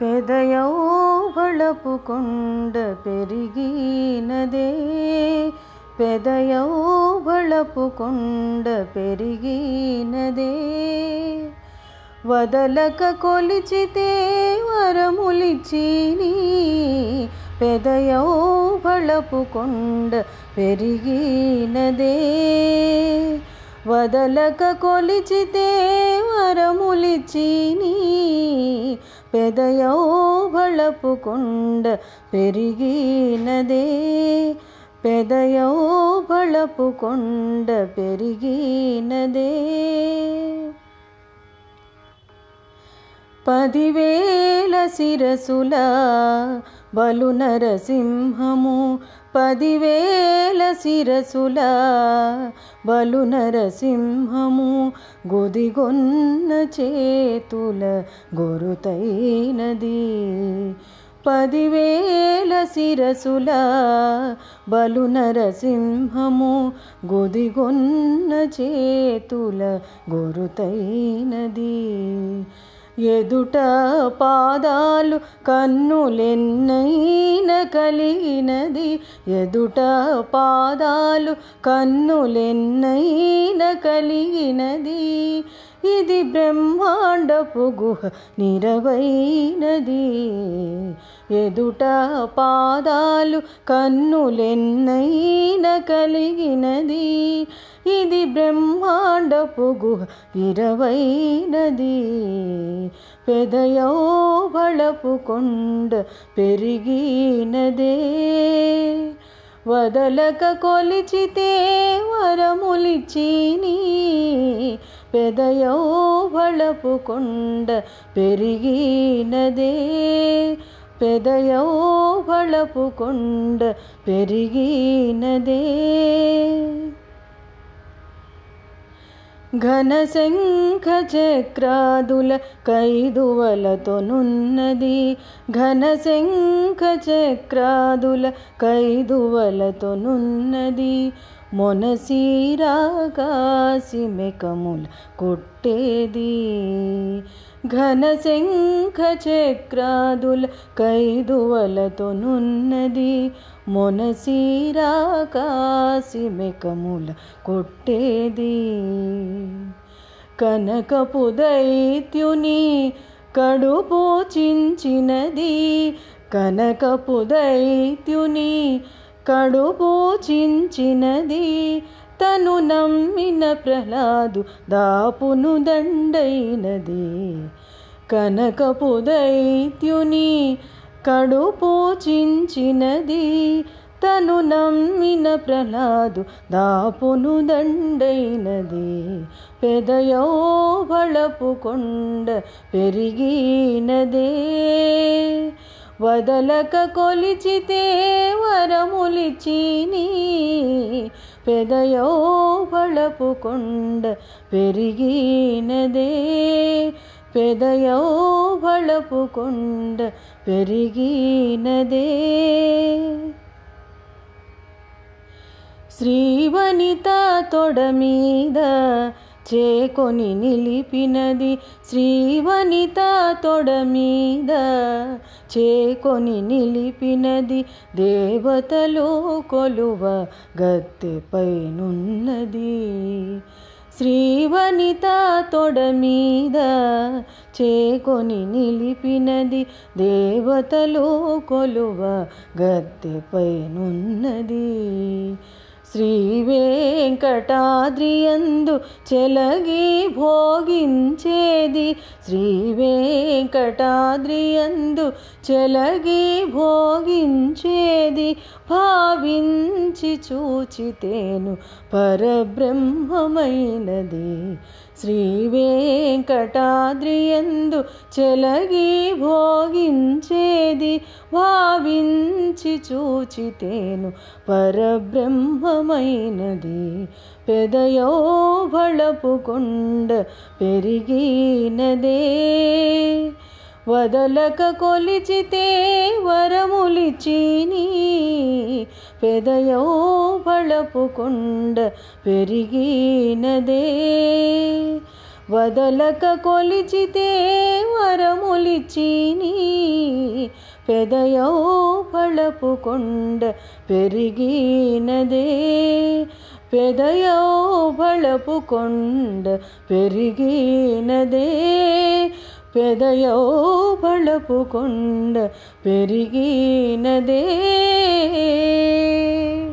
పెదయౌ కొండ పెరిగినదే పెదయౌ కొండ పెరిగినదే వదలక కొలిచితే వరములిచిని. పెదయౌ కొండ పెరిగినదే వదలక కొలిచితే వరములిచిని. పెదయౌ పెరిగినదే. పెదయౌ పెరిగినదే. పదివేల శిరసుల బలు నరసింహము పదివేల శిరసుల. బలు నరసింహము గొదిగొన్న చేతుల గొరుతైనది. పదివేల శిరసుల. బలు నరసింహము గొదిగొన్న చేతుల గొరుతైనది. ఎదుట పాదాలు కన్నులెన్నైన కలిగినది. ఎదుట పాదాలు కన్నులెన్నైన కలిగినది. ఇది బ్రహ్మాండపు గుహ నిరవైనది. ఎదుట పాదాలు కన్నులెన్నైన కలిగినది. ఇది బ్రహ్మాండపు గుహ ఇరవైనది పెదయో బళపు కొండ పెరిగినదే. వదలక కొలిచితే వరములిచిని పెదయో బళపు కొండ పెరిగినదే. పెదయో బళపు కొండ పెరిగినదే. ఘనశంఖ చక్రాదుల కైదువలతోనున్నది. ఘనశంఖ చక్రాదుల కైదువలతోనున్నది. మొనసీరాకాసి మెకముల కొట్టేది ఘనశంఖ చక్రాదుల కైదువలతోనున్నది మొనసీరాకాసి మెకముల కొట్టేది కనకపు దైత్యుని కడుపు చించినది కనకపు దైత్యుని కడు చించినది తను నమ్మిన ప్రహ్లాదు దాపును దండైనది. కనకపు దైత్యుని కడు చించినది తను నమ్మిన ప్రహ్లాదు దాపును దండైనది. పెదయో బళపు కొండ పెరిగినదే. వదలక కొలిచితే వరములిచిని. పెదయో బళపు కొండ పెరిగినదే. పెదయో బళపు కొండ పెరిగినదే. శ్రీవనిత తొడ మీద చేకొని నిలిపినది శ్రీవనిత తొడ మీద చేకొని నిలిపినది దేవతలు కొలువ గత్తెపైనున్నది శ్రీవనిత తొడ మీద చేకొని నిలిపినది దేవతలు కొలువ గత్తెపైనున్నది శ్రీ వెంకటాద్రియందు చెలగి భోగించేది. శ్రీ వెంకటాద్రియందు చెలగి భోగించేది. భావించి చూచితేను పరబ్రహ్మమైనది. శ్రీ వెంకటాద్రియందు చెలగి భోగించే భావించి చూచితేను పరబ్రహ్మమైనది. పెదయో బళపుకొండ పెరిగినదే. వదలక కొలిచితే వరములిచిని పెదయో బళపుకొండ పెరిగినదే. వదలక కొలిచితే వరములిచిని పెదయో పళపు కొండ పెరిగినదే. పెదయో బళపు కొండ పెరిగినదే. పెదయో బళపు కొండ పెరిగినదే.